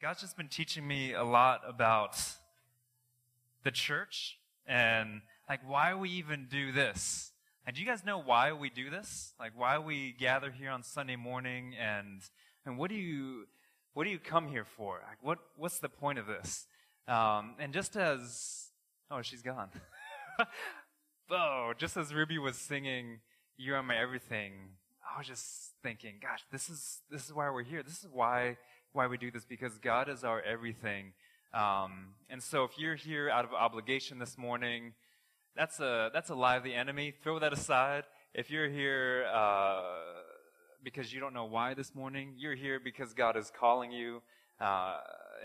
God's just been teaching me a lot about the church and like why we even do this. And do you guys know why we do this? Like why we gather here on Sunday morning and and what do you what do you come here for? Like what what's the point of this? Um, and just as oh she's gone. oh, just as Ruby was singing "You Are My Everything," I was just thinking, gosh, this is this is why we're here. This is why why we do this because God is our everything. Um, and so if you're here out of obligation this morning, that's a, that's a lie of the enemy. Throw that aside. If you're here uh, because you don't know why this morning, you're here because God is calling you. Uh,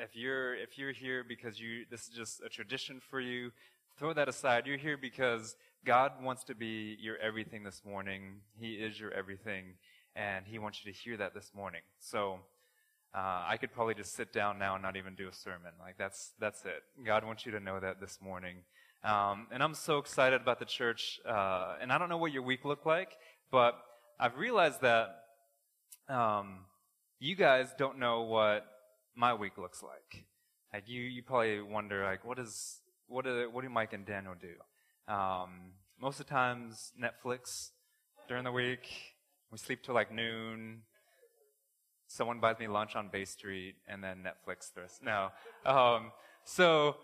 if you're if you're here because you this is just a tradition for you, throw that aside. You're here because God wants to be your everything this morning. He is your everything, and He wants you to hear that this morning. So uh, I could probably just sit down now and not even do a sermon. Like that's that's it. God wants you to know that this morning. Um, and I'm so excited about the church. Uh, and I don't know what your week looked like, but I've realized that um, you guys don't know what my week looks like. Like you, you probably wonder like, what is what do what do Mike and Daniel do? Um, most of the times, Netflix during the week. We sleep till like noon someone buys me lunch on Bay Street, and then Netflix the. No. Um, so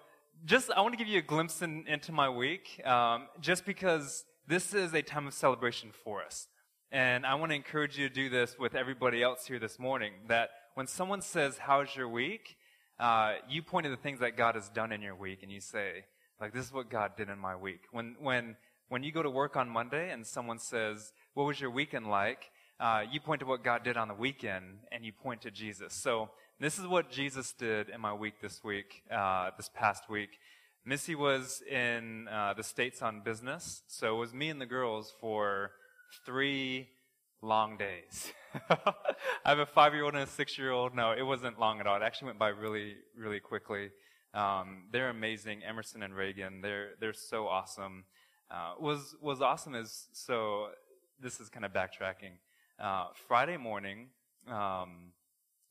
just, I want to give you a glimpse in, into my week, um, just because this is a time of celebration for us. And I want to encourage you to do this with everybody else here this morning, that when someone says, how's your week? Uh, you point to the things that God has done in your week, and you say, like, this is what God did in my week. When, when, when you go to work on Monday and someone says, what was your weekend like? Uh, you point to what God did on the weekend and you point to Jesus. So this is what Jesus did in my week this week, uh, this past week. Missy was in uh, the States on business, so it was me and the girls for three long days. I have a five year old and a six year old. No, it wasn't long at all. It actually went by really, really quickly. Um, they're amazing. Emerson and Reagan, they're, they're so awesome. Uh, was, was awesome is, so this is kind of backtracking. Uh, Friday morning, um,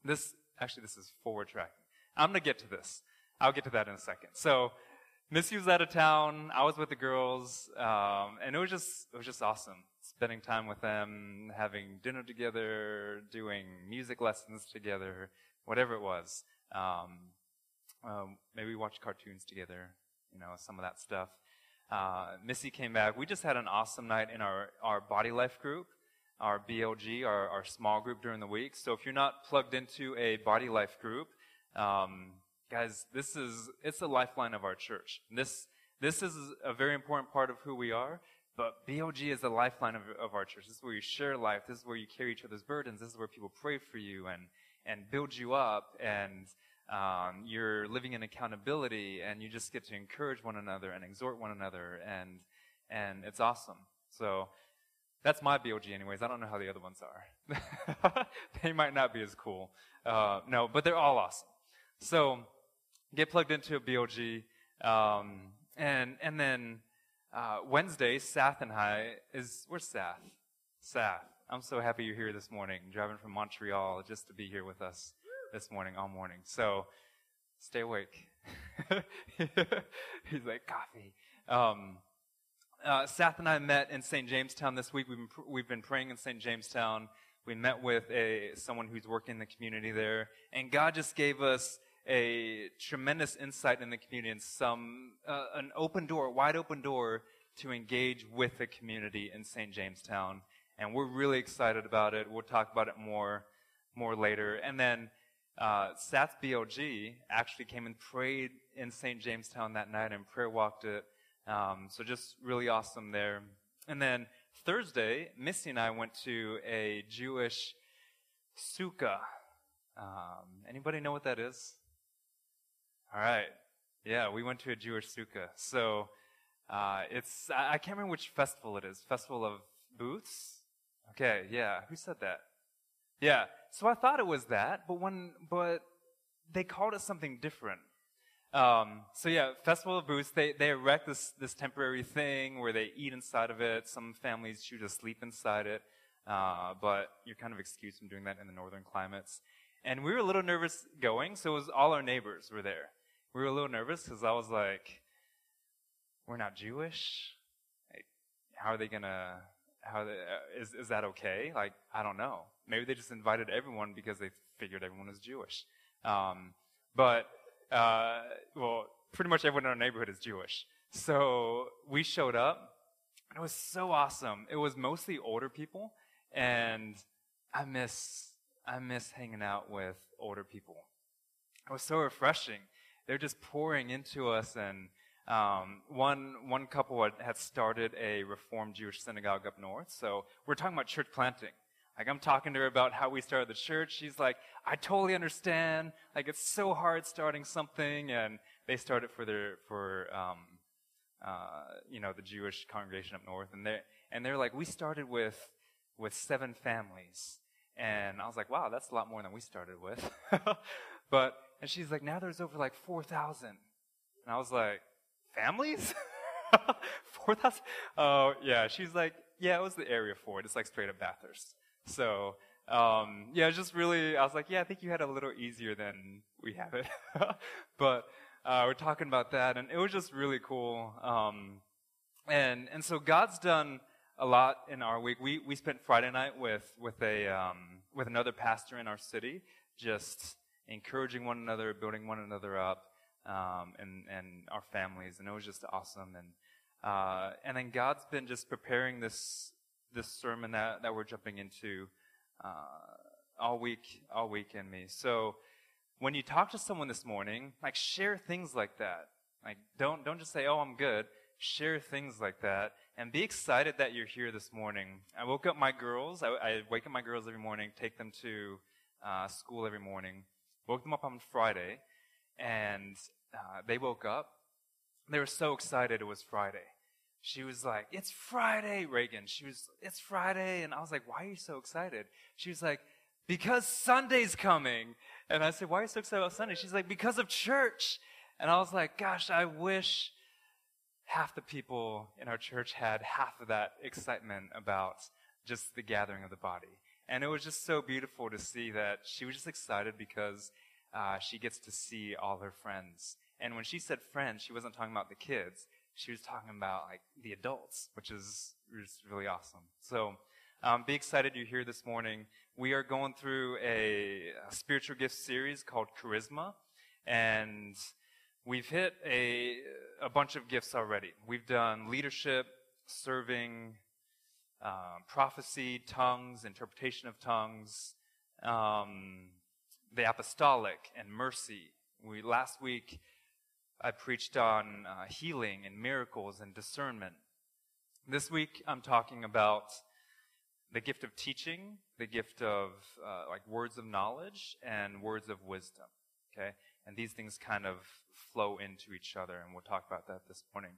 this, actually, this is forward tracking. I'm to get to this. I'll get to that in a second. So, Missy was out of town. I was with the girls, um, and it was just it was just awesome. Spending time with them, having dinner together, doing music lessons together, whatever it was. Um, um, maybe we watched cartoons together, you know, some of that stuff. Uh, Missy came back. We just had an awesome night in our our body life group our BLG, our, our small group during the week. So if you're not plugged into a body life group, um, guys, this is it's the lifeline of our church. This this is a very important part of who we are. But BLG is the lifeline of, of our church. This is where you share life. This is where you carry each other's burdens. This is where people pray for you and and build you up and um, you're living in accountability and you just get to encourage one another and exhort one another and and it's awesome. So that's my BLG, anyways. I don't know how the other ones are. they might not be as cool. Uh, no, but they're all awesome. So get plugged into a BLG, um, and and then uh, Wednesday, Seth and I is where's Seth? Seth. I'm so happy you're here this morning, driving from Montreal just to be here with us this morning, all morning. So stay awake. He's like coffee. Um, uh, Seth and I met in St. Jamestown this week. We've been, pr- we've been praying in St. Jamestown. We met with a, someone who's working in the community there. And God just gave us a tremendous insight in the community and some, uh, an open door, wide open door to engage with the community in St. Jamestown. And we're really excited about it. We'll talk about it more, more later. And then, uh, Sats BLG actually came and prayed in St. Jamestown that night and prayer walked it um, so just really awesome there. And then Thursday, Missy and I went to a Jewish sukkah. Um, anybody know what that is? All right. Yeah, we went to a Jewish sukkah. So uh, it's I can't remember which festival it is. Festival of Booths. Okay, yeah. Who said that? Yeah. So I thought it was that, but when but they called it something different. Um, so yeah, Festival of Booths, they, they erect this, this temporary thing where they eat inside of it. Some families choose to sleep inside it. Uh, but you're kind of excused from doing that in the northern climates. And we were a little nervous going, so it was all our neighbors were there. We were a little nervous because I was like, we're not Jewish. How are they gonna? How they, uh, is is that okay? Like, I don't know. Maybe they just invited everyone because they figured everyone was Jewish. Um, but uh, well, pretty much everyone in our neighborhood is Jewish. So we showed up. and It was so awesome. It was mostly older people, and I miss I miss hanging out with older people. It was so refreshing. They're just pouring into us, and um, one one couple had, had started a Reformed Jewish synagogue up north. So we're talking about church planting. Like I'm talking to her about how we started the church. She's like, I totally understand. Like it's so hard starting something, and they started for their for um, uh, you know the Jewish congregation up north, and they and they're like, we started with with seven families, and I was like, wow, that's a lot more than we started with. but and she's like, now there's over like four thousand, and I was like, families, four thousand? Oh yeah, she's like, yeah, it was the area for it. It's like straight up Bathurst. So, um, yeah, just really, I was like, yeah, I think you had a little easier than we have it. but uh, we're talking about that, and it was just really cool. Um, and and so God's done a lot in our week. We we spent Friday night with with a um, with another pastor in our city, just encouraging one another, building one another up, um, and and our families, and it was just awesome. And uh, and then God's been just preparing this this sermon that, that we're jumping into all week, all week in me. So when you talk to someone this morning, like share things like that. Like don't don't just say, "Oh, I'm good." Share things like that, and be excited that you're here this morning. I woke up my girls. I, I wake up my girls every morning, take them to uh, school every morning. Woke them up on Friday, and uh, they woke up. They were so excited it was Friday she was like, It's Friday, Reagan. She was, It's Friday. And I was like, Why are you so excited? She was like, Because Sunday's coming. And I said, Why are you so excited about Sunday? She's like, Because of church. And I was like, Gosh, I wish half the people in our church had half of that excitement about just the gathering of the body. And it was just so beautiful to see that she was just excited because uh, she gets to see all her friends. And when she said friends, she wasn't talking about the kids she was talking about like the adults, which is, is really awesome. So um, be excited you're here this morning. We are going through a, a spiritual gift series called Charisma, and we've hit a, a bunch of gifts already. We've done leadership, serving, um, prophecy, tongues, interpretation of tongues, um, the apostolic, and mercy. We last week I preached on uh, healing and miracles and discernment. This week, I'm talking about the gift of teaching, the gift of uh, like words of knowledge, and words of wisdom. Okay, and these things kind of flow into each other, and we'll talk about that this morning.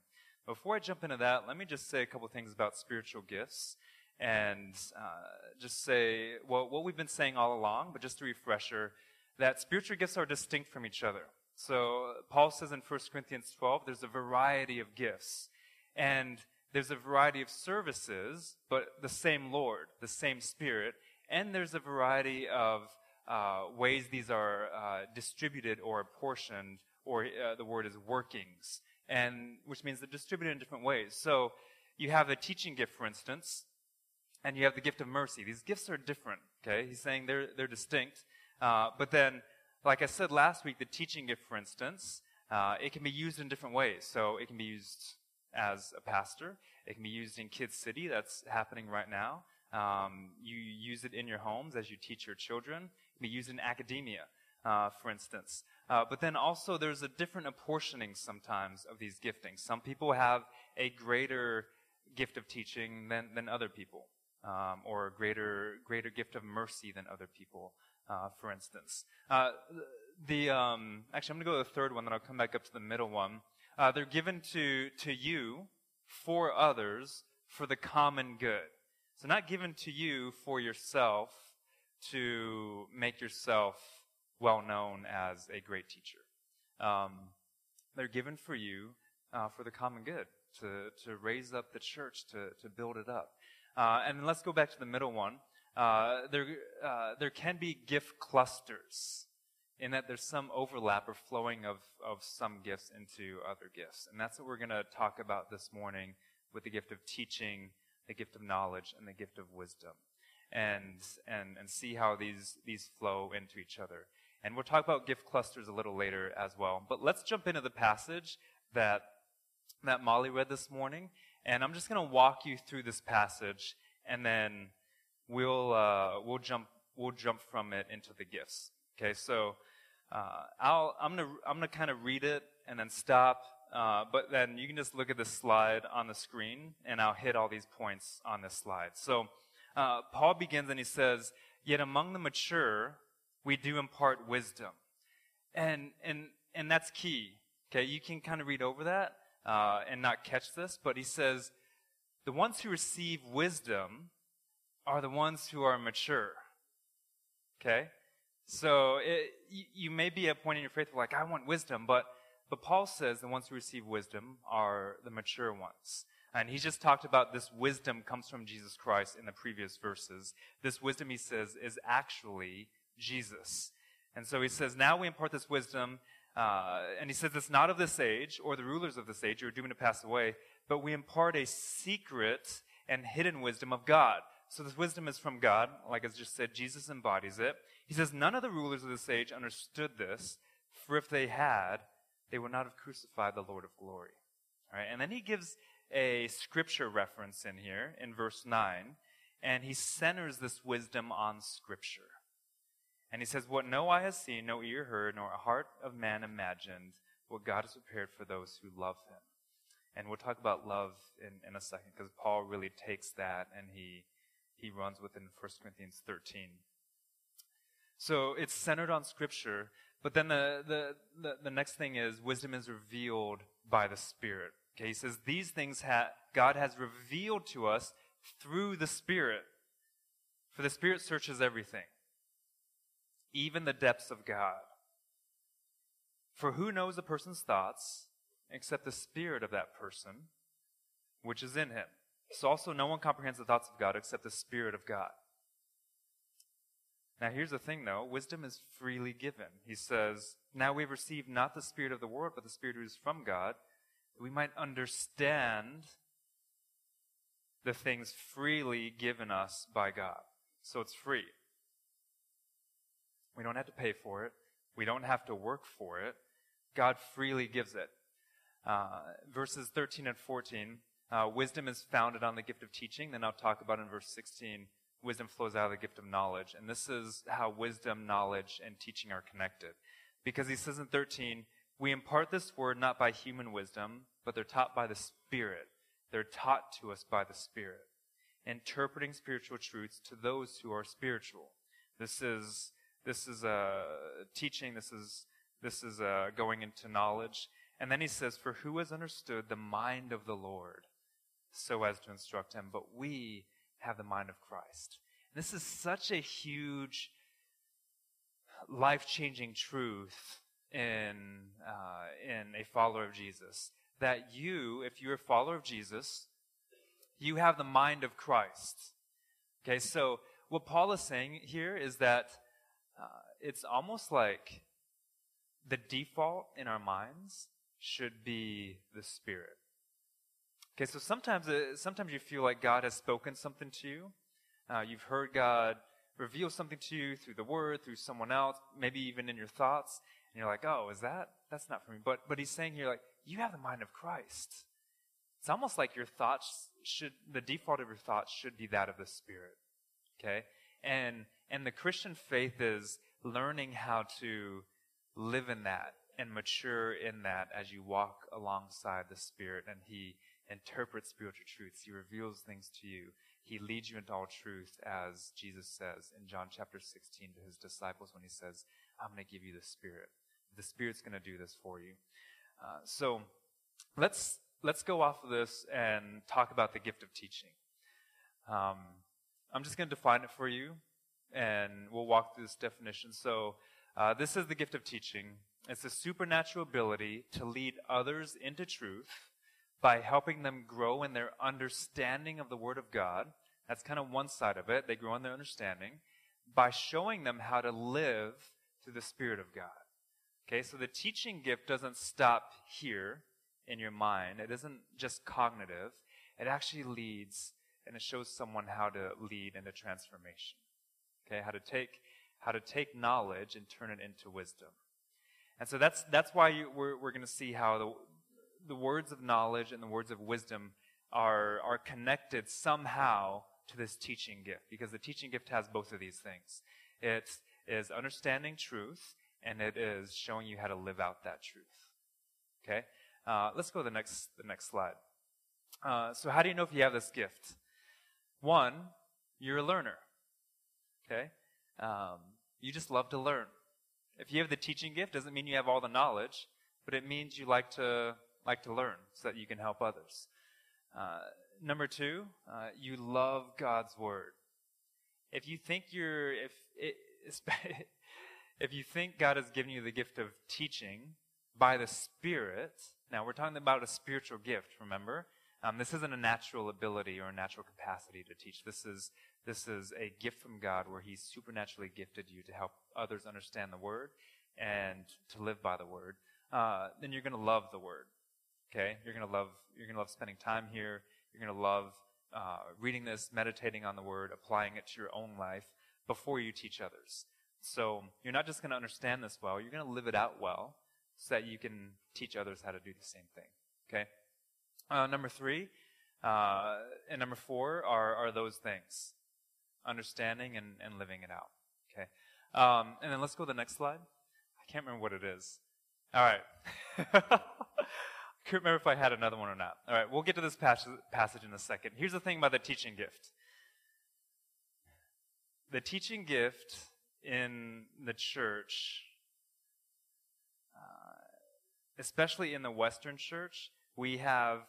Before I jump into that, let me just say a couple things about spiritual gifts, and uh, just say well what we've been saying all along, but just a refresher that spiritual gifts are distinct from each other. So Paul says in 1 Corinthians 12, there's a variety of gifts. And there's a variety of services, but the same Lord, the same Spirit. And there's a variety of uh, ways these are uh, distributed or apportioned, or uh, the word is workings, and which means they're distributed in different ways. So you have a teaching gift, for instance, and you have the gift of mercy. These gifts are different. Okay, he's saying they're they're distinct, uh, but then like I said last week, the teaching gift, for instance, uh, it can be used in different ways. So it can be used as a pastor. It can be used in Kids City. That's happening right now. Um, you use it in your homes as you teach your children. It can be used in academia, uh, for instance. Uh, but then also there's a different apportioning sometimes of these giftings. Some people have a greater gift of teaching than, than other people, um, or a greater, greater gift of mercy than other people uh, for instance. Uh, the um, actually, I'm going to go to the third one, then I'll come back up to the middle one. Uh, they're given to to you for others for the common good. So not given to you for yourself to make yourself well known as a great teacher. Um, they're given for you uh, for the common good to to raise up the church to to build it up. Uh, and let's go back to the middle one. Uh, there, uh, there can be gift clusters in that there's some overlap or flowing of, of some gifts into other gifts. And that's what we're going to talk about this morning with the gift of teaching, the gift of knowledge, and the gift of wisdom. And, and, and see how these, these flow into each other. And we'll talk about gift clusters a little later as well. But let's jump into the passage that, that Molly read this morning. And I'm just going to walk you through this passage, and then we'll, uh, we'll, jump, we'll jump from it into the gifts. Okay, so uh, I'll, I'm to I'm gonna kind of read it and then stop, uh, but then you can just look at the slide on the screen, and I'll hit all these points on this slide. So uh, Paul begins and he says, Yet among the mature, we do impart wisdom. And, and, and that's key. Okay, you can kind of read over that uh, and not catch this, but he says, the ones who receive wisdom are the ones who are mature. Okay? So it, you, may be at a point in your faith where like, I want wisdom, but, but Paul says the ones who receive wisdom are the mature ones. And he just talked about this wisdom comes from Jesus Christ in the previous verses. This wisdom, he says, is actually Jesus. And so he says, now we impart this wisdom, uh, and he says it's not of this age or the rulers of this age who are doomed to pass away, but we impart a secret and hidden wisdom of God. So this wisdom is from God, like I just said, Jesus embodies it. He says, none of the rulers of this age understood this, for if they had, they would not have crucified the Lord of glory. All right, and then he gives a scripture reference in here in verse 9, and he centers this wisdom on scripture. And he says, What no eye has seen, no ear heard, nor a heart of man imagined, what God has prepared for those who love him. And we'll talk about love in, in a second, because Paul really takes that and he, he runs with it in 1 Corinthians 13. So it's centered on Scripture, but then the, the, the, the next thing is wisdom is revealed by the Spirit. Okay, he says these things ha- God has revealed to us through the Spirit. For the Spirit searches everything even the depths of God. For who knows a person's thoughts except the spirit of that person, which is in him? So also no one comprehends the thoughts of God except the spirit of God. Now here's the thing though, wisdom is freely given. He says, now we've received not the spirit of the world, but the spirit who is from God, that we might understand the things freely given us by God. So it's free. We don't have to pay for it. We don't have to work for it. God freely gives it. Uh, verses 13 and 14, uh, wisdom is founded on the gift of teaching. Then I'll talk about in verse 16, wisdom flows out of the gift of knowledge. And this is how wisdom, knowledge, and teaching are connected. Because he says in 13, we impart this word not by human wisdom, but they're taught by the Spirit. They're taught to us by the Spirit, interpreting spiritual truths to those who are spiritual. This is this is a teaching. This is this is a going into knowledge. And then he says, "For who has understood the mind of the Lord, so as to instruct him? But we have the mind of Christ." This is such a huge, life-changing truth in uh, in a follower of Jesus. That you, if you're a follower of Jesus, you have the mind of Christ. Okay, so what Paul is saying here is that uh, it's almost like the default in our minds should be the Spirit. Okay, so sometimes, uh, sometimes you feel like God has spoken something to you. Uh, you've heard God reveal something to you through the Word, through someone else, maybe even in your thoughts, and you're like, "Oh, is that? That's not for me." But but He's saying here, like, you have the mind of Christ. It's almost like your thoughts should, the default of your thoughts should be that of the Spirit. Okay, and and the Christian faith is learning how to live in that and mature in that as you walk alongside the Spirit and He interprets spiritual truths. He reveals things to you. He leads you into all truth, as Jesus says in John chapter 16 to His disciples when He says, I'm going to give you the Spirit. The Spirit's going to do this for you. Uh, so let's, let's go off of this and talk about the gift of teaching. Um, I'm just going to define it for you and we'll walk through this definition. So, uh, this is the gift of teaching. It's a supernatural ability to lead others into truth by helping them grow in their understanding of the Word of God That's kind of one side of it. They grow in their understanding by showing them how to live through the Spirit of God. Okay, so the teaching gift doesn't stop here in your mind. It isn't just cognitive. It actually leads and it shows someone how to lead into transformation. Okay, how to take how to take knowledge and turn it into wisdom. And so that's that's why you, we're we're going to see how the the words of knowledge and the words of wisdom are are connected somehow to this teaching gift because the teaching gift has both of these things. It is understanding truth and it is showing you how to live out that truth. Okay, uh, let's go to the next the next slide. Uh, so how do you know if you have this gift? One, you're a learner. Okay, um, you just love to learn. If you have the teaching gift, doesn't mean you have all the knowledge, but it means you like to like to learn so that you can help others. Uh, number two, uh, you love God's word. If you think you're if it, if you think God has given you the gift of teaching by the Spirit, now we're talking about a spiritual gift. Remember, um, this isn't a natural ability or a natural capacity to teach. This is this is a gift from God where He's supernaturally gifted you to help others understand the Word and to live by the Word. Uh, then you're going to love the Word. Okay, you're going to love you're to love spending time here. You're going to love uh, reading this, meditating on the Word, applying it to your own life before you teach others. So you're not just going to understand this well; you're going to live it out well, so that you can teach others how to do the same thing. Okay. Uh, number three uh, and number four are are those things understanding and, and living it out. Okay. Um, and then let's go to the next slide. I can't remember what it is. All right. Couldn't remember if I had another one or not. All right, we'll get to this passage in a second. Here's the thing about the teaching gift. The teaching gift in the church, uh, especially in the Western church, we have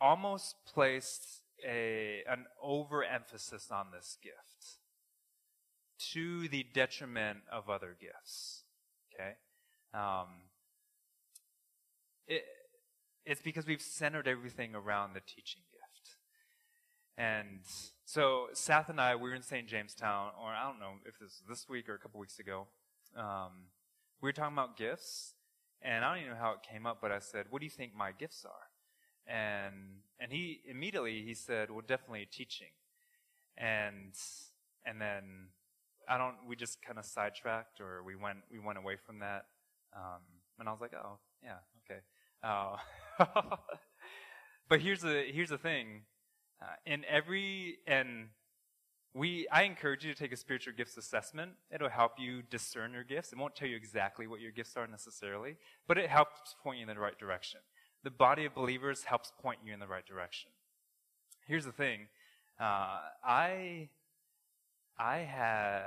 almost placed a, an overemphasis on this gift to the detriment of other gifts. Okay? Um, it, it's because we've centered everything around the teaching gift. And so Seth and I, we were in St. Jamestown, or I don't know if this was this week or a couple weeks ago. Um, we were talking about gifts, and I don't even know how it came up, but I said, "What do you think my gifts are?" and and he immediately he said, "Well, definitely teaching," and and then I don't. We just kind of sidetracked, or we went we went away from that, um, and I was like, "Oh, yeah, okay." Uh, but here's the here's the thing: uh, in every and we I encourage you to take a spiritual gifts assessment. It'll help you discern your gifts. It won't tell you exactly what your gifts are necessarily, but it helps point you in the right direction the body of believers helps point you in the right direction. Here's the thing. Uh, I, I had,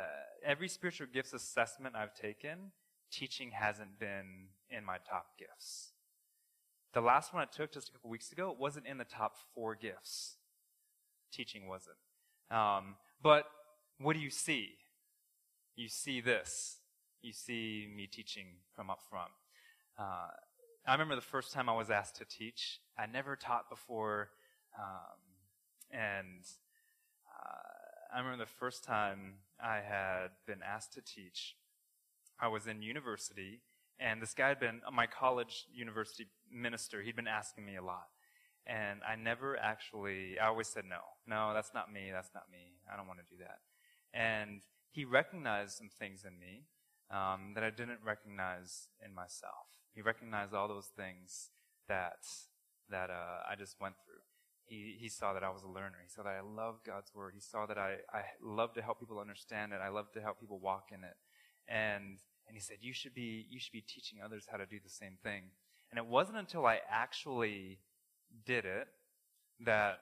every spiritual gifts assessment I've taken, teaching hasn't been in my top gifts. The last one I took just a couple weeks ago wasn't in the top four gifts. Teaching wasn't. Um, but what do you see? You see this. You see me teaching from up front. Uh, I remember the first time I was asked to teach. I never taught before, um, and uh, I remember the first time I had been asked to teach. I was in university, and this guy had been my college university minister. He'd been asking me a lot, and I never actually. I always said no, no, that's not me. That's not me. I don't want to do that. And he recognized some things in me um, that I didn't recognize in myself. He recognized all those things that that uh, I just went through. He he saw that I was a learner. He saw that I love God's word. He saw that I I love to help people understand it. I love to help people walk in it. And and he said you should be you should be teaching others how to do the same thing. And it wasn't until I actually did it that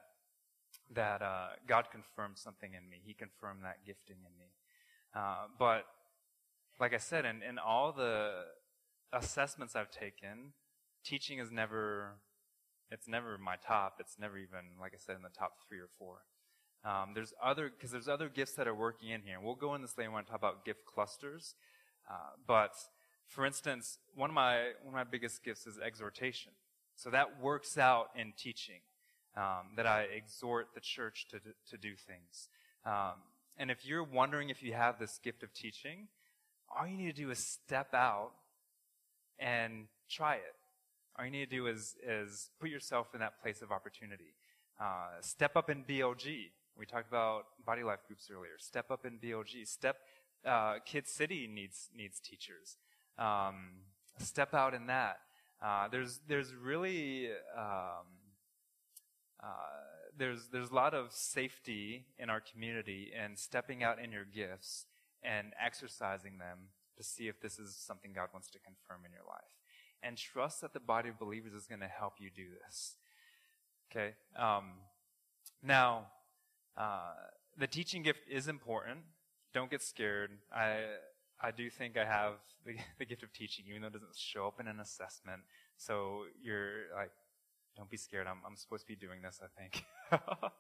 that uh, God confirmed something in me. He confirmed that gifting in me. Uh, but like I said, in, in all the assessments I've taken, teaching is never, it's never my top. It's never even, like I said, in the top three or four. Um, there's other, because there's other gifts that are working in here. And We'll go in this later when I talk about gift clusters. Uh, but for instance, one of my one of my biggest gifts is exhortation. So that works out in teaching. um, that I exhort the church to, to do things. Um, and if you're wondering if you have this gift of teaching, all you need to do is step out and try it. All you need to do is, is put yourself in that place of opportunity. Uh, step up in BLG. We talked about body life groups earlier. Step up in BLG. Step, uh, Kid City needs, needs teachers. Um, step out in that. Uh, there's, there's really, um, uh, there's, there's a lot of safety in our community in stepping out in your gifts and exercising them to see if this is something God wants to confirm in your life. And trust that the body of believers is going to help you do this. Okay? Um, now, uh, the teaching gift is important. Don't get scared. I, I do think I have the, the gift of teaching, even though it doesn't show up in an assessment. So you're like, don't be scared. I'm, I'm supposed to be doing this, I think.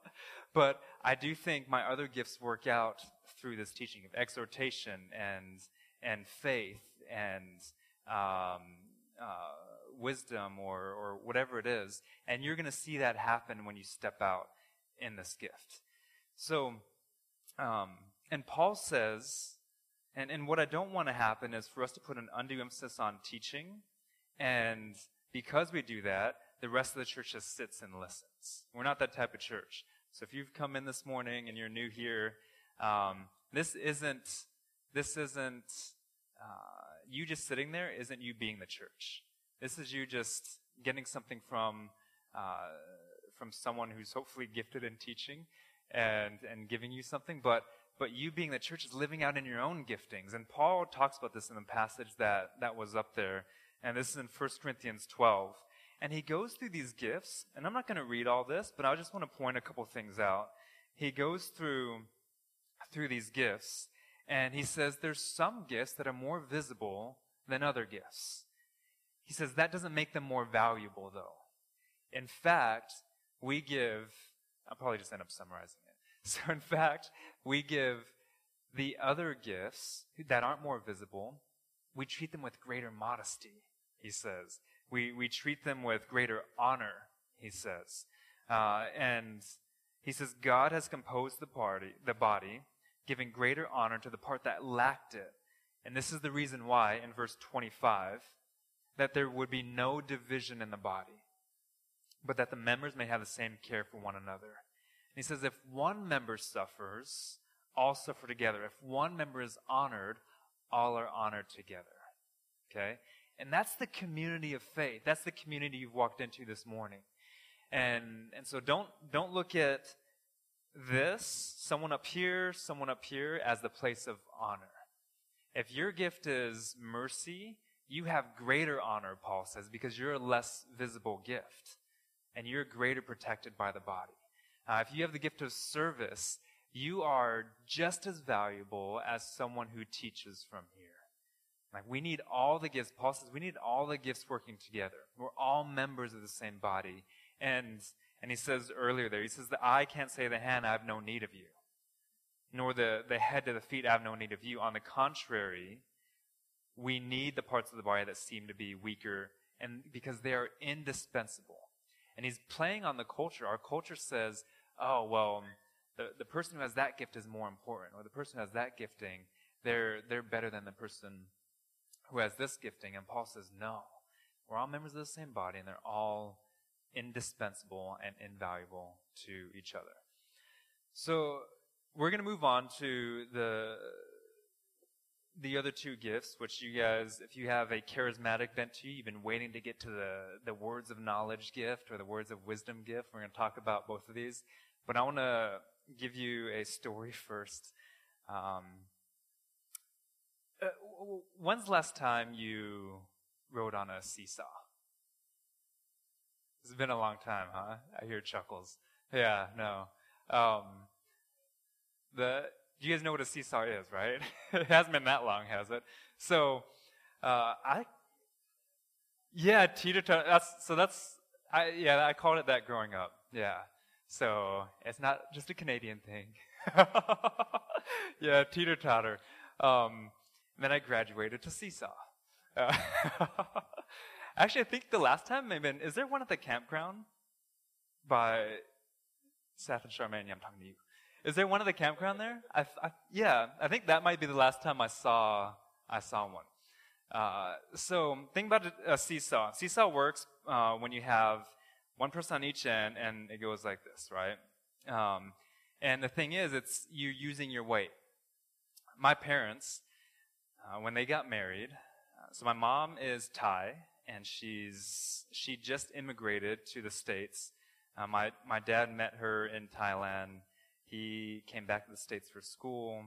but I do think my other gifts work out through this teaching of exhortation and, and faith and um, uh, wisdom or, or whatever it is. And you're going to see that happen when you step out in this gift. So, um, and Paul says, and, and what I don't want to happen is for us to put an undue emphasis on teaching. And because we do that, the rest of the church just sits and listens. We're not that type of church. So if you've come in this morning and you're new here, um, this isn't this isn't uh, you just sitting there. Isn't you being the church? This is you just getting something from uh, from someone who's hopefully gifted in teaching and and giving you something, but but you being the church is living out in your own giftings. And Paul talks about this in the passage that that was up there, and this is in 1 Corinthians 12. And he goes through these gifts, and I'm not going to read all this, but I just want to point a couple things out. He goes through through these gifts, and he says there's some gifts that are more visible than other gifts. He says that doesn't make them more valuable, though. In fact, we give, I'll probably just end up summarizing it. So, in fact, we give the other gifts that aren't more visible, we treat them with greater modesty, he says. We, we treat them with greater honor, he says. Uh, and he says, God has composed the, party, the body, giving greater honor to the part that lacked it. And this is the reason why, in verse 25, that there would be no division in the body, but that the members may have the same care for one another. He says, if one member suffers, all suffer together. If one member is honored, all are honored together. Okay? And that's the community of faith. That's the community you've walked into this morning. And, and so don't, don't look at this, someone up here, someone up here, as the place of honor. If your gift is mercy, you have greater honor, Paul says, because you're a less visible gift. And you're greater protected by the body. Uh, if you have the gift of service, you are just as valuable as someone who teaches from here. Like we need all the gifts. Paul says we need all the gifts working together. We're all members of the same body. And and he says earlier there, he says the eye can't say to the hand, I have no need of you. Nor the, the head to the feet, I have no need of you. On the contrary, we need the parts of the body that seem to be weaker and because they are indispensable. And he's playing on the culture. Our culture says, oh, well, the, the person who has that gift is more important, or the person who has that gifting, they're, they're better than the person who has this gifting. And Paul says, no. We're all members of the same body, and they're all indispensable and invaluable to each other. So we're going to move on to the the other two gifts, which you guys, if you have a charismatic bent to you, you've been waiting to get to the, the words of knowledge gift or the words of wisdom gift. We're going to talk about both of these. But I want to give you a story first. Um, uh, when's the last time you rode on a seesaw? It's been a long time, huh? I hear chuckles. Yeah, no. Um, the you guys know what a seesaw is, right? it hasn't been that long, has it? So, uh, I, yeah, teeter totter. That's so. That's I. Yeah, I called it that growing up. Yeah. So it's not just a Canadian thing. yeah, teeter totter. Um, then I graduated to seesaw. Uh, Actually, I think the last time, maybe, is there one at the campground? by Seth and Charmaine. I'm talking to you. Is there one at the campground there? I, I, yeah, I think that might be the last time I saw I saw one. Uh, so think about a seesaw. Seesaw works uh, when you have one person on each end, and it goes like this, right? Um, and the thing is, it's you using your weight. My parents, uh, when they got married, uh, so my mom is Thai, and she's she just immigrated to the states. Uh, my my dad met her in Thailand. He came back to the states for school.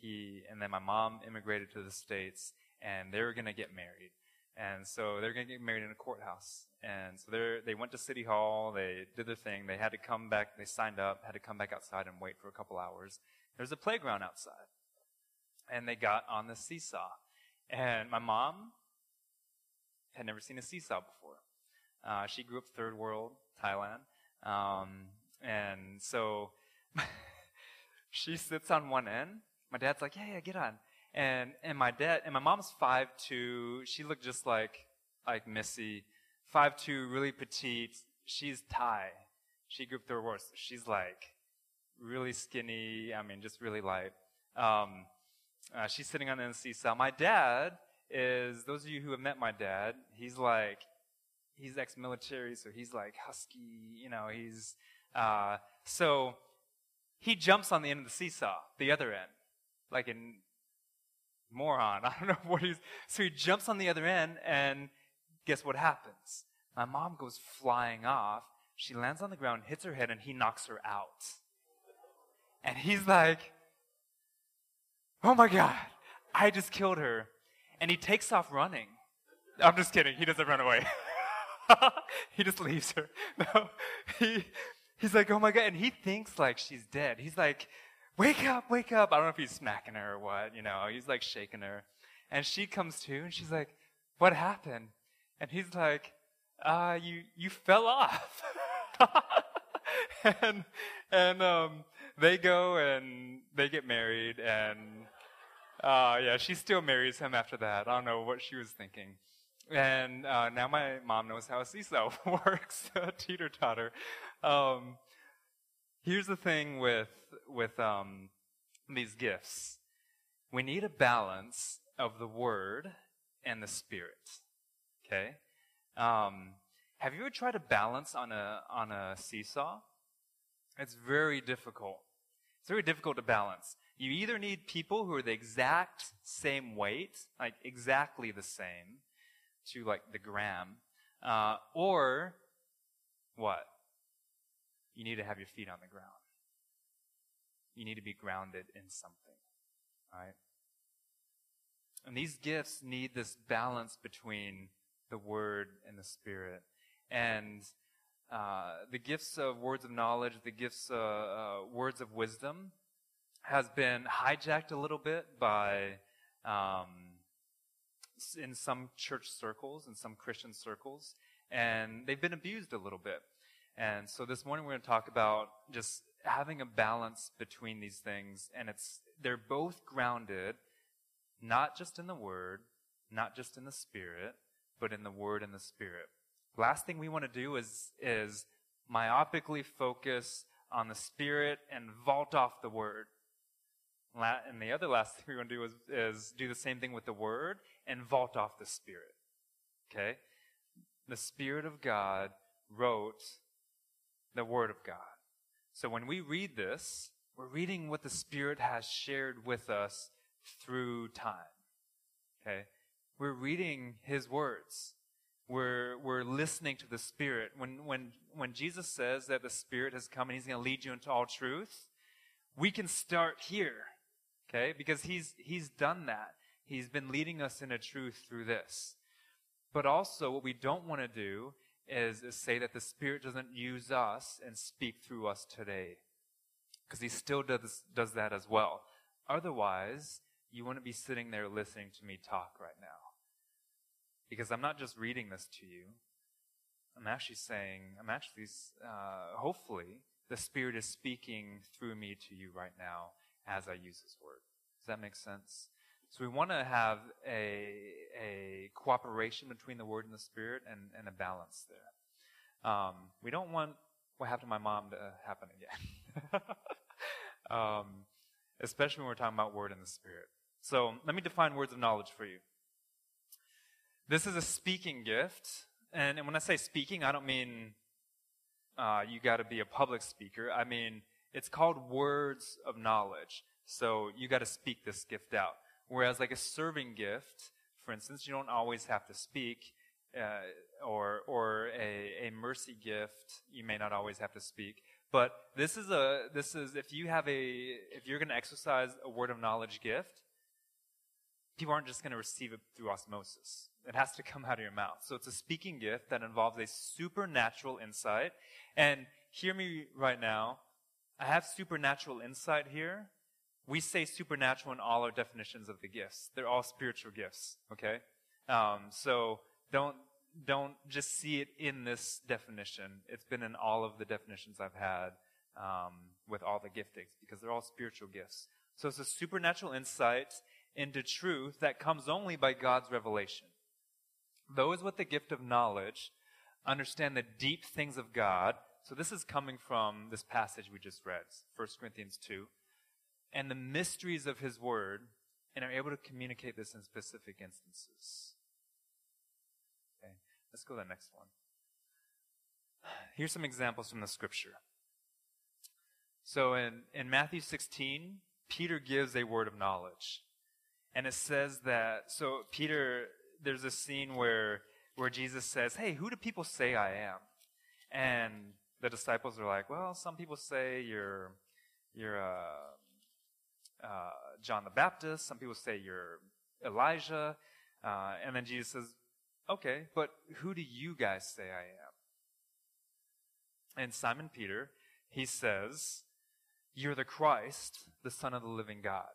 He and then my mom immigrated to the states, and they were going to get married. And so they're going to get married in a courthouse. And so they they went to City Hall. They did their thing. They had to come back. They signed up, had to come back outside and wait for a couple hours. There's a playground outside. And they got on the seesaw. And my mom had never seen a seesaw before. Uh, she grew up third world, Thailand. Um, and so she sits on one end. My dad's like, yeah, yeah, get on. And, and my dad, and my mom's five two. She looked just like, like Missy. Five two, really petite. She's Thai. She grew up third world. So she's like really skinny. I mean, just really light. Um, uh, she's sitting on the seesaw. My dad is, those of you who have met my dad, he's like, he's ex-military, so he's like husky, you know, he's, uh, so he jumps on the end of the seesaw, the other end, like a moron. I don't know what he's, so he jumps on the other end, and guess what happens? My mom goes flying off. She lands on the ground, hits her head, and he knocks her out. And he's like, oh my God, I just killed her. And he takes off running. I'm just kidding. He doesn't run away. he just leaves her. No, he, he's like, oh my God. And he thinks like she's dead. He's like, wake up, wake up. I don't know if he's smacking her or what, you know. He's like shaking her. And she comes to and she's like, what happened? And he's like, uh, you, you fell off. and, and, um, they go and they get married and, uh, yeah, she still marries him after that. I don't know what she was thinking. And uh, now my mom knows how a seesaw works, teeter totter. Um, here's the thing with with um, these gifts: we need a balance of the Word and the Spirit. Okay. Um, have you ever tried to balance on a on a seesaw? It's very difficult. It's very difficult to balance. You either need people who are the exact same weight, like exactly the same, to like the gram, uh, or what? You need to have your feet on the ground. You need to be grounded in something, right? And these gifts need this balance between the Word and the Spirit. And uh, the gifts of words of knowledge, the gifts of uh, uh, words of wisdom, has been hijacked a little bit by um, in some church circles, in some Christian circles, and they've been abused a little bit. And so this morning we're going to talk about just having a balance between these things, and it's they're both grounded not just in the Word, not just in the Spirit, but in the Word and the Spirit. Last thing we want to do is is myopically focus on the Spirit and vault off the Word. And the other last thing we want to do is, is do the same thing with the Word and vault off the Spirit. Okay? The Spirit of God wrote the Word of God. So when we read this, we're reading what the Spirit has shared with us through time. Okay? We're reading His words. We're, we're listening to the Spirit. When, when, when Jesus says that the Spirit has come and He's going to lead you into all truth, we can start here. Okay? Because He's, He's done that. He's been leading us into truth through this. But also, what we don't want to do is, is say that the Spirit doesn't use us and speak through us today. Because He still does, does that as well. Otherwise, you wouldn't be sitting there listening to me talk right now. Because I'm not just reading this to you. I'm actually saying, I'm actually, uh, hopefully, the Spirit is speaking through me to you right now as I use His Word. Does that make sense? So we want to have a, a cooperation between the Word and the Spirit and, and a balance there. Um, we don't want what happened to my mom to happen again. um, especially when we're talking about word and the spirit. So let me define words of knowledge for you. This is a speaking gift. And, and when I say speaking, I don't mean uh, you got to be a public speaker. I mean, it's called words of knowledge. So you got to speak this gift out. Whereas, like a serving gift, for instance, you don't always have to speak, uh, or or a, a mercy gift, you may not always have to speak. But this is a this is if you have a if you're going to exercise a word of knowledge gift, people aren't just going to receive it through osmosis. It has to come out of your mouth. So it's a speaking gift that involves a supernatural insight. And hear me right now. I have supernatural insight here. We say supernatural in all our definitions of the gifts. They're all spiritual gifts, okay? Um, so don't, don't just see it in this definition. It's been in all of the definitions I've had um, with all the giftings because they're all spiritual gifts. So it's a supernatural insight into truth that comes only by God's revelation. Those with the gift of knowledge understand the deep things of God. So this is coming from this passage we just read, 1 Corinthians 2. And the mysteries of his word, and are able to communicate this in specific instances. Okay, let's go to the next one. Here's some examples from the scripture. So in, in Matthew 16, Peter gives a word of knowledge. And it says that, so Peter, there's a scene where, where Jesus says, Hey, who do people say I am? And the disciples are like, Well, some people say you're, you're, uh, uh, John the Baptist. Some people say you're Elijah. Uh, and then Jesus says, Okay, but who do you guys say I am? And Simon Peter, he says, You're the Christ, the Son of the living God.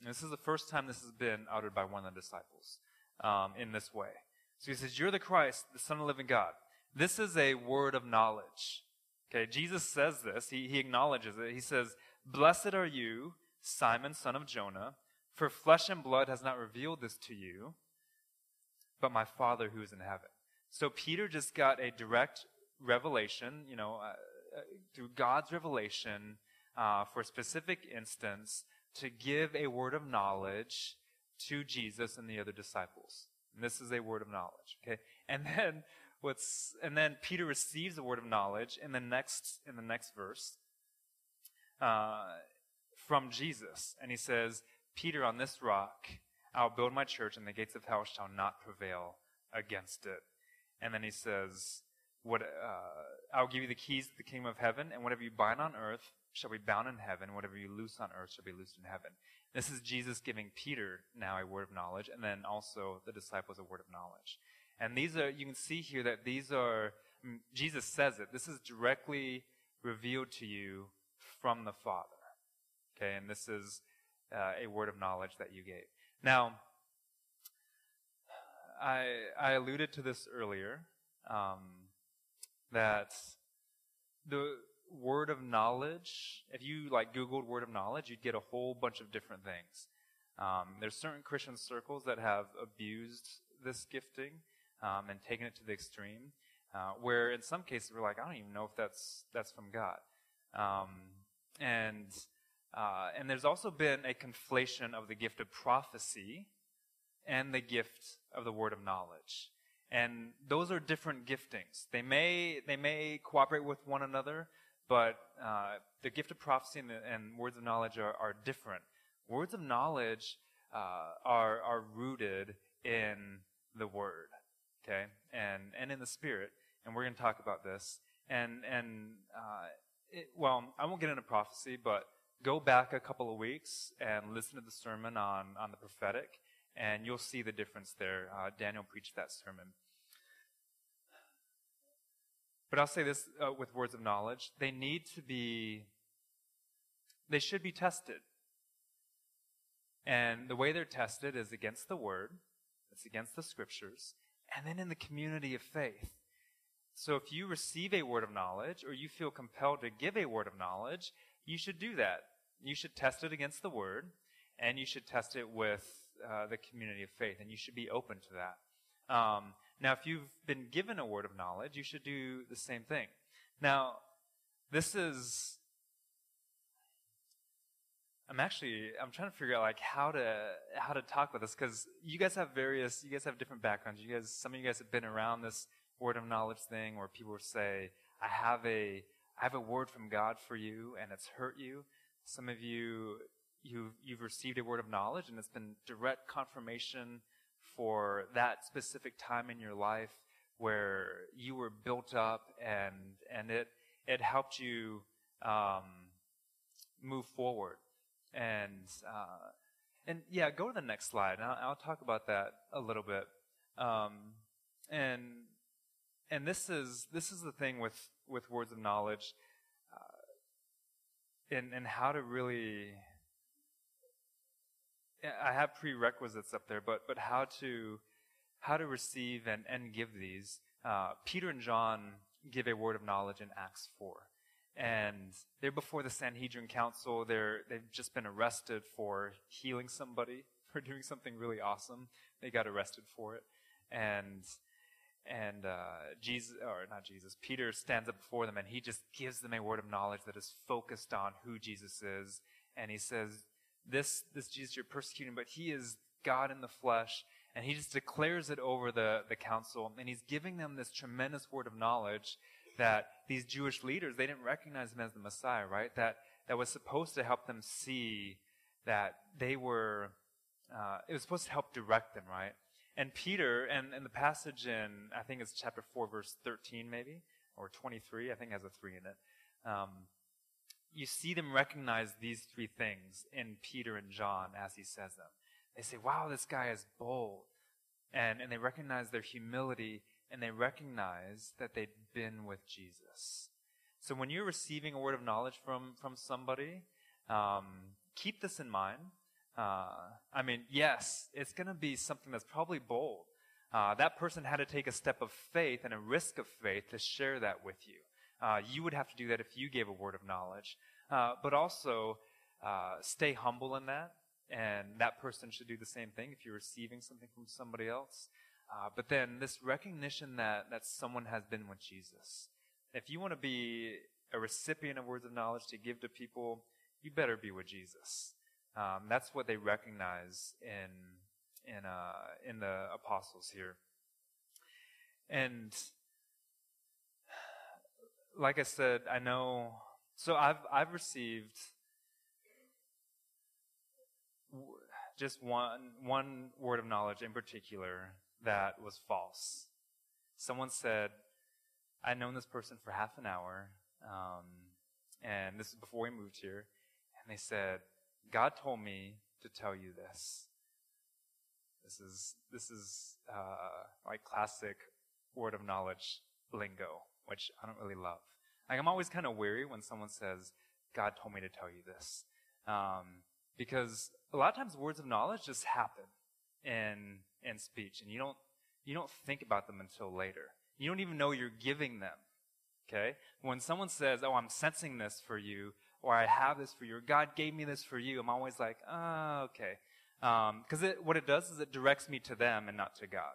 And this is the first time this has been uttered by one of the disciples um, in this way. So he says, You're the Christ, the Son of the living God. This is a word of knowledge. Okay, Jesus says this. He, he acknowledges it. He says, Blessed are you, Simon, son of Jonah, for flesh and blood has not revealed this to you, but my Father who is in heaven. So Peter just got a direct revelation, you know, uh, uh, through God's revelation uh, for a specific instance to give a word of knowledge to Jesus and the other disciples. And this is a word of knowledge. Okay? And then what's and then Peter receives a word of knowledge in the next in the next verse uh, from Jesus. And he says, Peter, on this rock I'll build my church, and the gates of hell shall not prevail against it. And then he says, what, uh, I'll give you the keys to the kingdom of heaven, and whatever you bind on earth shall be bound in heaven. Whatever you loose on earth shall be loosed in heaven. This is Jesus giving Peter now a word of knowledge, and then also the disciples a word of knowledge. And these are, you can see here that these are, mm, Jesus says it, this is directly revealed to you from the Father. Okay, and this is uh, a word of knowledge that you gave. Now, I, I alluded to this earlier, um, that the, word of knowledge, if you like Googled word of knowledge, you'd get a whole bunch of different things. Um, there's certain Christian circles that have abused this gifting um, and taken it to the extreme, uh, where in some cases we're like, I don't even know if that's that's from God. Um, and uh, and there's also been a conflation of the gift of prophecy and the gift of the word of knowledge. And those are different giftings. They may they may cooperate with one another, but uh, the gift of prophecy and, and words of knowledge are, are, different. Words of knowledge uh, are, are rooted in the Word, okay, and, and in the Spirit. And we're going to talk about this. And, and uh, it, well, I won't get into prophecy, but go back a couple of weeks and listen to the sermon on, on the prophetic, and you'll see the difference there. Uh, Daniel preached that sermon. But I'll say this uh, with words of knowledge they need to be, they should be tested. And the way they're tested is against the Word, it's against the Scriptures, and then in the community of faith. So if you receive a word of knowledge or you feel compelled to give a word of knowledge, you should do that. You should test it against the Word, and you should test it with uh, the community of faith, and you should be open to that. Um, now, if you've been given a word of knowledge, you should do the same thing. Now, this is I'm actually I'm trying to figure out like how to how to talk about this because you guys have various you guys have different backgrounds. You guys some of you guys have been around this word of knowledge thing where people say, I have a I have a word from God for you and it's hurt you. Some of you you've, you've received a word of knowledge and it's been direct confirmation for that specific time in your life where you were built up and and it it helped you um, move forward and uh, and yeah, go to the next slide. I'll, I'll, talk about that a little bit. Um, and and this is this is the thing with with words of knowledge, and and how to really. I have prerequisites up there, but but how to how to receive and, and give these. Uh, Peter and John give a word of knowledge in Acts four and they're before the Sanhedrin Council. They're they've just been arrested for healing somebody for doing something really awesome. They got arrested for it, and and uh, Jesus or not Jesus, Peter stands up before them and he just gives them a word of knowledge that is focused on who Jesus is, and he says, "This this Jesus you're persecuting, but he is God in the flesh." And he just declares it over the, the council, and he's giving them this tremendous word of knowledge that these Jewish leaders, they didn't recognize him as the Messiah, right? That, that was supposed to help them see that they were, uh, it was supposed to help direct them, right? And Peter, and, and the passage in, I think it's chapter 4, verse 13 maybe, or 23, I think has a 3 in it. Um, you see them recognize these three things in Peter and John as he says them. They say, wow, this guy is bold. And, and they recognize their humility and they recognize that they'd been with Jesus. So when you're receiving a word of knowledge from, from somebody, um, keep this in mind. Uh, I mean, yes, it's going to be something that's probably bold. Uh, that person had to take a step of faith and a risk of faith to share that with you. Uh, you would have to do that if you gave a word of knowledge. Uh, but also, uh, stay humble in that, and that person should do the same thing if you're receiving something from somebody else. Uh, but then this recognition that, that someone has been with Jesus. If you want to be a recipient of words of knowledge to give to people, you better be with Jesus. Um, that's what they recognize in in uh, in the apostles here. And like I said, I know. So I've I've received just one one word of knowledge in particular that was false. Someone said, I'd known this person for half an hour, um, and this is before we moved here, and they said, God told me to tell you this. This is, this is, uh, like classic word of knowledge lingo, which I don't really love. Like, I'm always kind of weary when someone says, God told me to tell you this. Um, because a lot of times words of knowledge just happen in in speech, and you don't you don't think about them until later. You don't even know you're giving them. Okay? When someone says, "Oh, I'm sensing this for you," or "I have this for you," or "God gave me this for you," I'm always like, "Ah, oh, okay," because um, what it does is it directs me to them and not to God.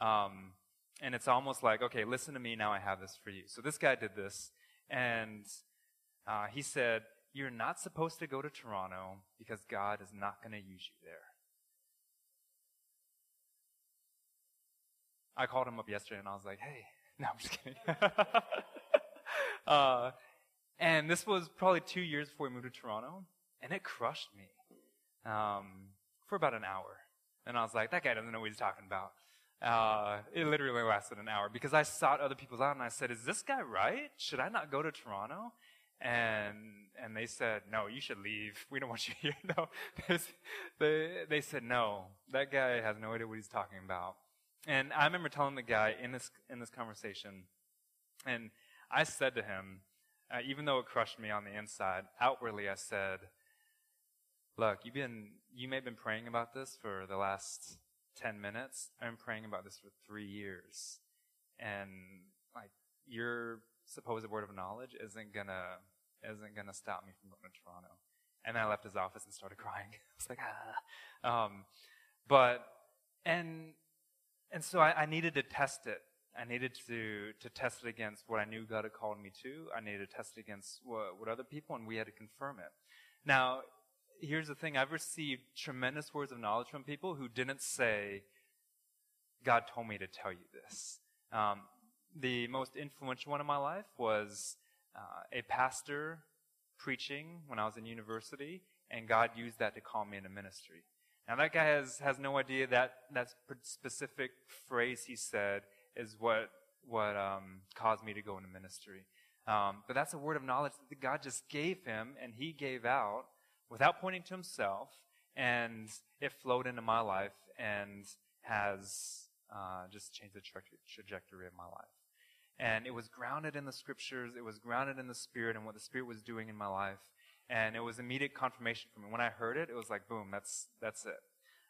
Um, and it's almost like, okay, listen to me, now I have this for you. So this guy did this, and uh, he said, You're not supposed to go to Toronto because God is not going to use you there. I called him up yesterday and I was like, hey, no, I'm just kidding. uh, and this was probably two years before we moved to Toronto, and it crushed me um, for about an hour. And I was like, that guy doesn't know what he's talking about. Uh, it literally lasted an hour because I sought other people out and I said, is this guy right? Should I not go to Toronto? And, and they said, no, you should leave. We don't want you here. No, they, they said, no, that guy has no idea what he's talking about. And I remember telling the guy in this in this conversation, and I said to him, uh, even though it crushed me on the inside, outwardly I said, "Look, you've been you may have been praying about this for the last ten minutes. I've been praying about this for three years, and like your supposed word of knowledge isn't gonna isn't gonna stop me from going to Toronto." And then I left his office and started crying. I was like, ah. Um, but and and so I, I needed to test it I needed to, to test it against what I knew God had called me to. I needed to test it against what, what other people, and we had to confirm it. Now, here's the thing I've received tremendous words of knowledge from people who didn't say, God told me to tell you this. Um, the most influential one in my life was uh, a pastor preaching when I was in university, and God used that to call me into ministry. Now that guy has, has no idea that that specific phrase he said is what what um, caused me to go into ministry. Um, but that's a word of knowledge that God just gave him, and he gave out without pointing to himself, and it flowed into my life and has uh, just changed the tra- trajectory of my life. And it was grounded in the scriptures. It was grounded in the Spirit and what the Spirit was doing in my life and it was immediate confirmation for me. When I heard it, it was like, boom, that's that's it.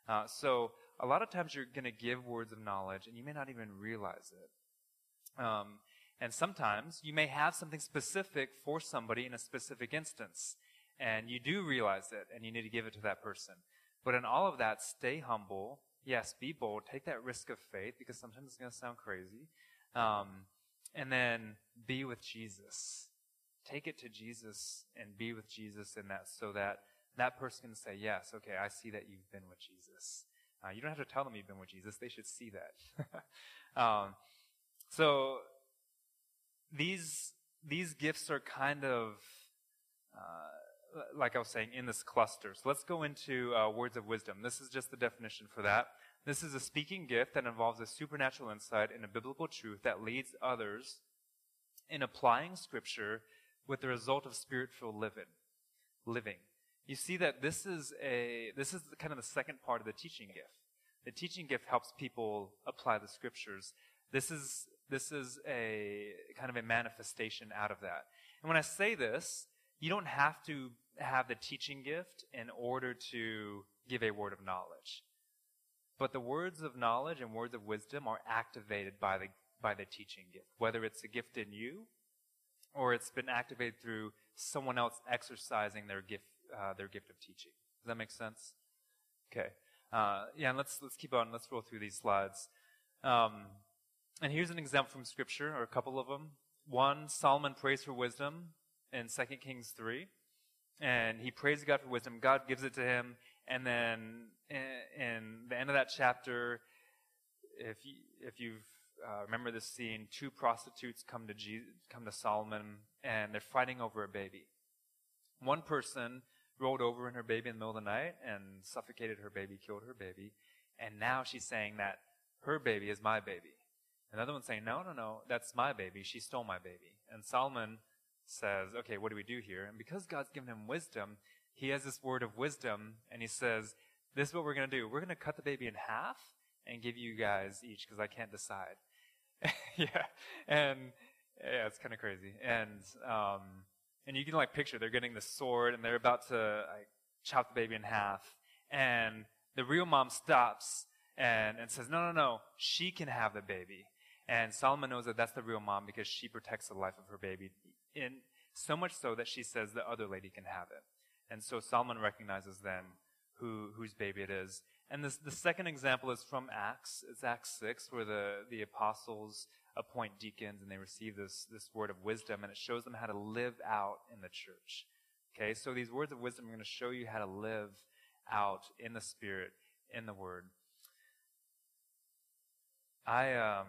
Uh, so a lot of times you're going to give words of knowledge, and you may not even realize it. Um, and sometimes you may have something specific for somebody in a specific instance, and you do realize it, and you need to give it to that person. But in all of that, stay humble. Yes, be bold. Take that risk of faith because sometimes it's going to sound crazy. Um, and then be with Jesus take it to Jesus and be with Jesus in that so that that person can say, yes, okay, I see that you've been with Jesus. Uh, you don't have to tell them you've been with Jesus. They should see that. um, so these, these gifts are kind of, uh, like I was saying, in this cluster. So let's go into uh, words of wisdom. This is just the definition for that. This is a speaking gift that involves a supernatural insight in a biblical truth that leads others in applying scripture with the result of spirit-filled living. Living. You see that this is a this is kind of the second part of the teaching gift. The teaching gift helps people apply the scriptures. This is this is a kind of a manifestation out of that. And when I say this, you don't have to have the teaching gift in order to give a word of knowledge. But the words of knowledge and words of wisdom are activated by the by the teaching gift, whether it's a gift in you or it's been activated through someone else exercising their gift, uh, their gift of teaching. Does that make sense? Okay. Uh, yeah, and let's let's keep on. Let's roll through these slides. Um, and here's an example from Scripture, or a couple of them. One, Solomon prays for wisdom in 2 Kings 3. And he prays God for wisdom. God gives it to him. And then in, in the end of that chapter, if, you, if you've uh, remember this scene. Two prostitutes come to Jesus, come to Solomon, and they're fighting over a baby. One person rolled over in her baby in the middle of the night and suffocated her baby, killed her baby, and now she's saying that her baby is my baby. Another one's saying, no, no, no, that's my baby. She stole my baby. And Solomon says, okay, what do we do here? And because God's given him wisdom, he has this word of wisdom, and he says, this is what we're going to do. We're going to cut the baby in half and give you guys each because I can't decide. yeah, and yeah, it's kind of crazy. And um, and you can like picture they're getting the sword and they're about to like chop the baby in half, and the real mom stops and and says, "No, no, no, she can have the baby." And Solomon knows that that's the real mom because she protects the life of her baby, in so much so that she says the other lady can have it. And so Solomon recognizes then who whose baby it is. And this, the second example is from Acts. It's Acts 6, where the, the apostles appoint deacons and they receive this, this word of wisdom, and it shows them how to live out in the church. Okay, so these words of wisdom are going to show you how to live out in the Spirit, in the Word. I, um,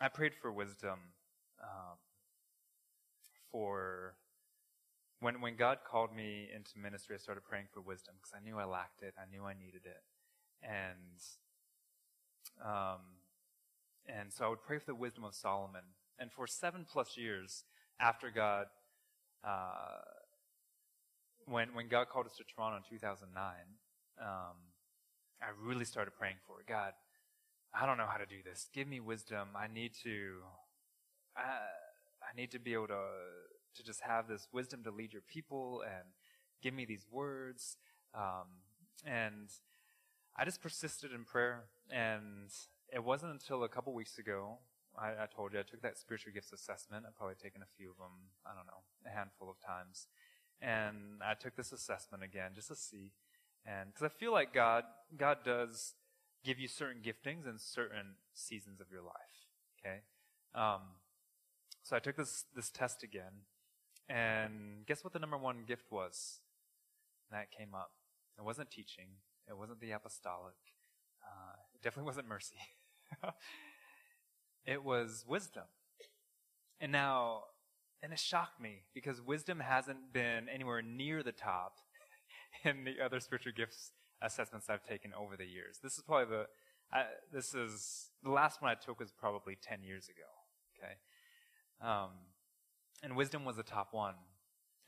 I prayed for wisdom um, for when, when God called me into ministry, I started praying for wisdom because I knew I lacked it. I knew I needed it. And, um, and so I would pray for the wisdom of Solomon. And for seven plus years after God, uh, when, when God called us to Toronto in 2009, um, I really started praying for it. God, I don't know how to do this. Give me wisdom. I need to, I, I need to be able to to just have this wisdom to lead your people and give me these words. Um, and I just persisted in prayer. And it wasn't until a couple weeks ago, I, I told you, I took that spiritual gifts assessment. I've probably taken a few of them, I don't know, a handful of times. And I took this assessment again just to see. And because I feel like God, God does give you certain giftings in certain seasons of your life. Okay? Um, so I took this, this test again, and guess what the number one gift was? That came up. It wasn't teaching. It wasn't the apostolic. Uh, it definitely wasn't mercy. it was wisdom. And now, and it shocked me because wisdom hasn't been anywhere near the top in the other spiritual gifts assessments I've taken over the years. This is probably the, uh, this is, the last one I took was probably 10 years ago. Okay. Um, and wisdom was the top one.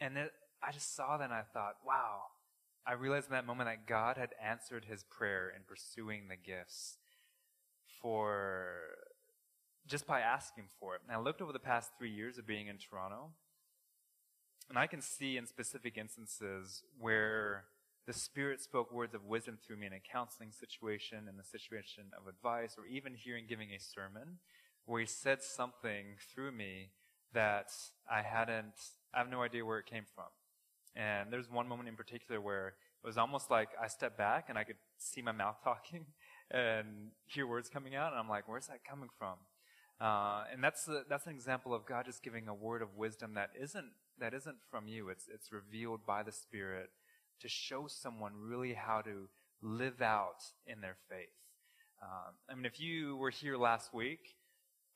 And it, I just saw that and I thought, wow. I realized in that moment that God had answered his prayer in pursuing the gifts for just by asking for it. And I looked over the past three years of being in Toronto, and I can see in specific instances where the Spirit spoke words of wisdom through me in a counseling situation, in a situation of advice, or even hearing giving a sermon, where He said something through me that I hadn't, I have no idea where it came from. And there's one moment in particular where it was almost like I stepped back and I could see my mouth talking and hear words coming out, and I'm like, where's that coming from? Uh, and that's a, that's an example of God just giving a word of wisdom that isn't that isn't from you. It's it's revealed by the Spirit to show someone really how to live out in their faith. Um, I mean, if you were here last week,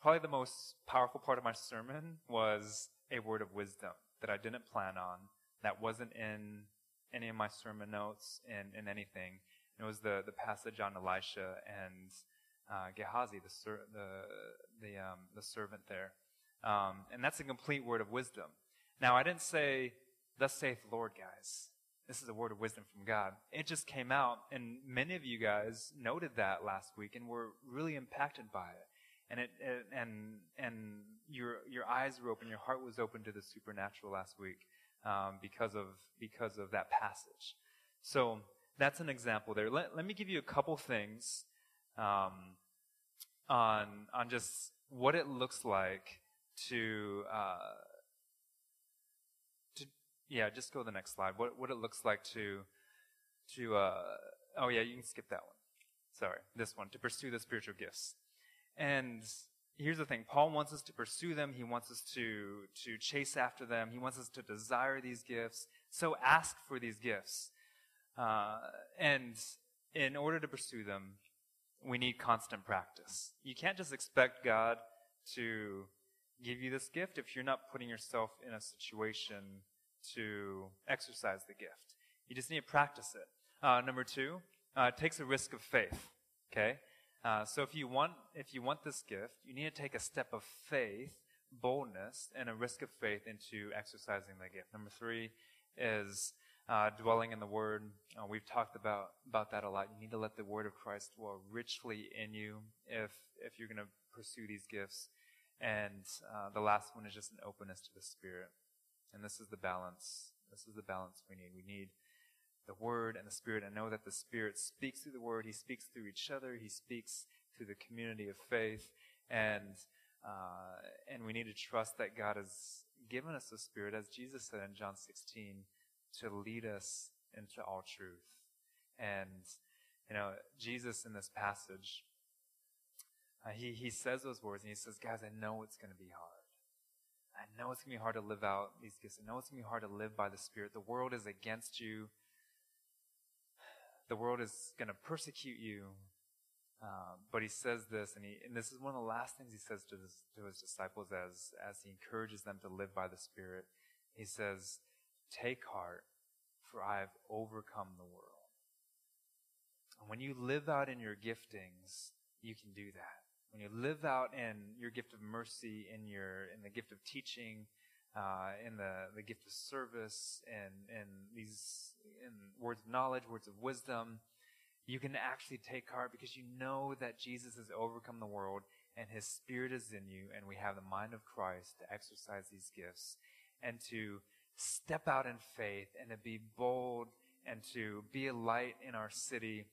probably the most powerful part of my sermon was a word of wisdom that I didn't plan on, that wasn't in any of my sermon notes and in anything. It was the, the passage on Elisha and uh, Gehazi, the, ser- the, the, um, the servant there. Um, and that's a complete word of wisdom. Now, I didn't say, Thus saith the Lord, guys. This is a word of wisdom from God. It just came out, and many of you guys noted that last week and were really impacted by it. And it, and and your your eyes were open, your heart was open to the supernatural last week um, because of because of that passage. So that's an example there. Let, let me give you a couple things um, on on just what it looks like to uh, to yeah. Just go to the next slide. What what it looks like to to uh, oh yeah, you can skip that one. Sorry, this one to pursue the spiritual gifts. And here's the thing. Paul wants us to pursue them. He wants us to to chase after them. He wants us to desire these gifts. So ask for these gifts. Uh, and in order to pursue them we need constant practice. You can't just expect god to give you this gift if you're not putting yourself in a situation to exercise the gift. You just need to practice it. Uh, number two uh, it takes a risk of faith okay uh, so if you want if you want this gift, you need to take a step of faith, boldness, and a risk of faith into exercising the gift. Number three is uh, dwelling in the Word. Uh, we've talked about about that a lot. You need to let the Word of Christ dwell richly in you if if you're going to pursue these gifts. And uh, the last one is just an openness to the Spirit. And this is the balance. This is the balance we need. We need the Word and the Spirit and know that the Spirit speaks through the Word. He speaks through each other. He speaks through the community of faith. And, uh, and we need to trust that God has given us the Spirit, as Jesus said in John 16, to lead us into all truth. And, you know, Jesus in this passage, uh, he, he says those words and he says, guys, I know it's going to be hard. I know it's going to be hard to live out these gifts. I know it's going to be hard to live by the Spirit. The world is against you the world is going to persecute you. Uh, but he says this, and, he, and this is one of the last things he says to his, to his disciples as, as he encourages them to live by the Spirit. He says, Take heart, for I have overcome the world. And when you live out in your giftings, you can do that. When you live out in your gift of mercy, in your in the gift of teaching, uh, in the, the gift of service and, and these in words of knowledge, words of wisdom, you can actually take heart because you know that Jesus has overcome the world and his spirit is in you and we have the mind of Christ to exercise these gifts and to step out in faith and to be bold and to be a light in our city.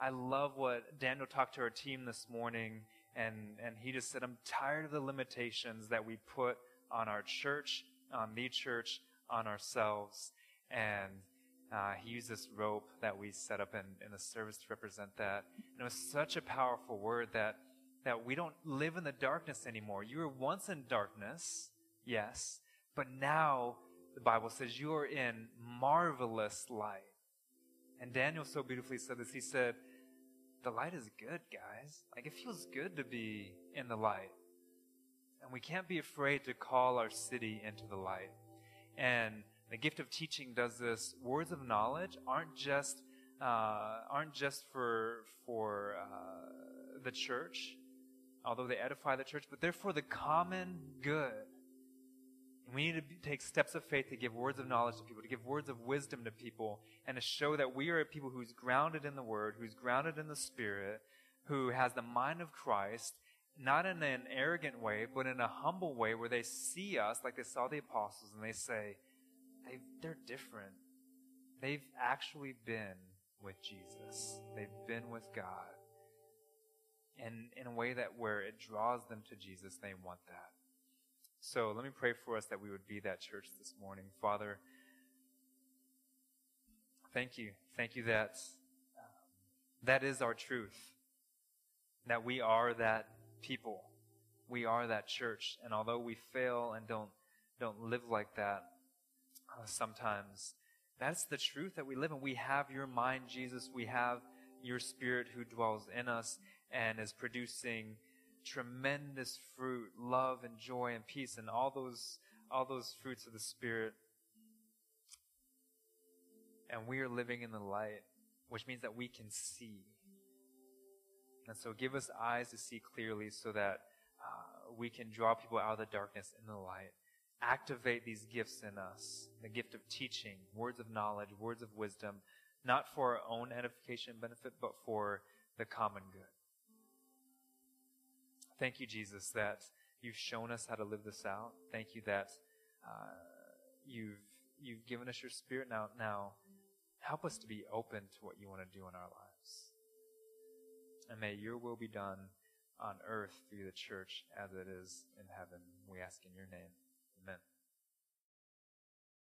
I love what Daniel talked to our team this morning and, and he just said, I'm tired of the limitations that we put on our church, on the church, on ourselves. And uh, he used this rope that we set up in, in the service to represent that. And it was such a powerful word that, that we don't live in the darkness anymore. You were once in darkness, yes, but now the Bible says you are in marvelous light. And Daniel so beautifully said this. He said, The light is good, guys. Like, it feels good to be in the light. And we can't be afraid to call our city into the light. And the gift of teaching does this. Words of knowledge aren't just uh, aren't just for for uh, the church, although they edify the church, but they're for the common good. And we need to take steps of faith to give words of knowledge to people, to give words of wisdom to people, and to show that we are a people who's grounded in the Word, who's grounded in the Spirit, who has the mind of Christ, not in an arrogant way, but in a humble way where they see us like they saw the apostles and they say, they they're different. They've actually been with Jesus. They've been with God. And in a way that where it draws them to Jesus, they want that. So let me pray for us that we would be that church this morning. Father, thank you. Thank you that um, that is our truth. That we are that people. We are that church. And although we fail and don't, don't live like that, uh, sometimes that's the truth that we live in. We have your mind, Jesus. We have your spirit who dwells in us and is producing tremendous fruit, love and joy and peace and all those, all those fruits of the spirit. And we are living in the light, which means that we can see. And so give us eyes to see clearly so that uh, we can draw people out of the darkness in the light. Activate these gifts in us the gift of teaching, words of knowledge, words of wisdom, not for our own edification and benefit, but for the common good. Thank you, Jesus, that you've shown us how to live this out. Thank you that uh, you've you've given us your spirit now. Now, help us to be open to what you want to do in our lives. And may your will be done on earth through the church as it is in heaven. We ask in your name. Amen.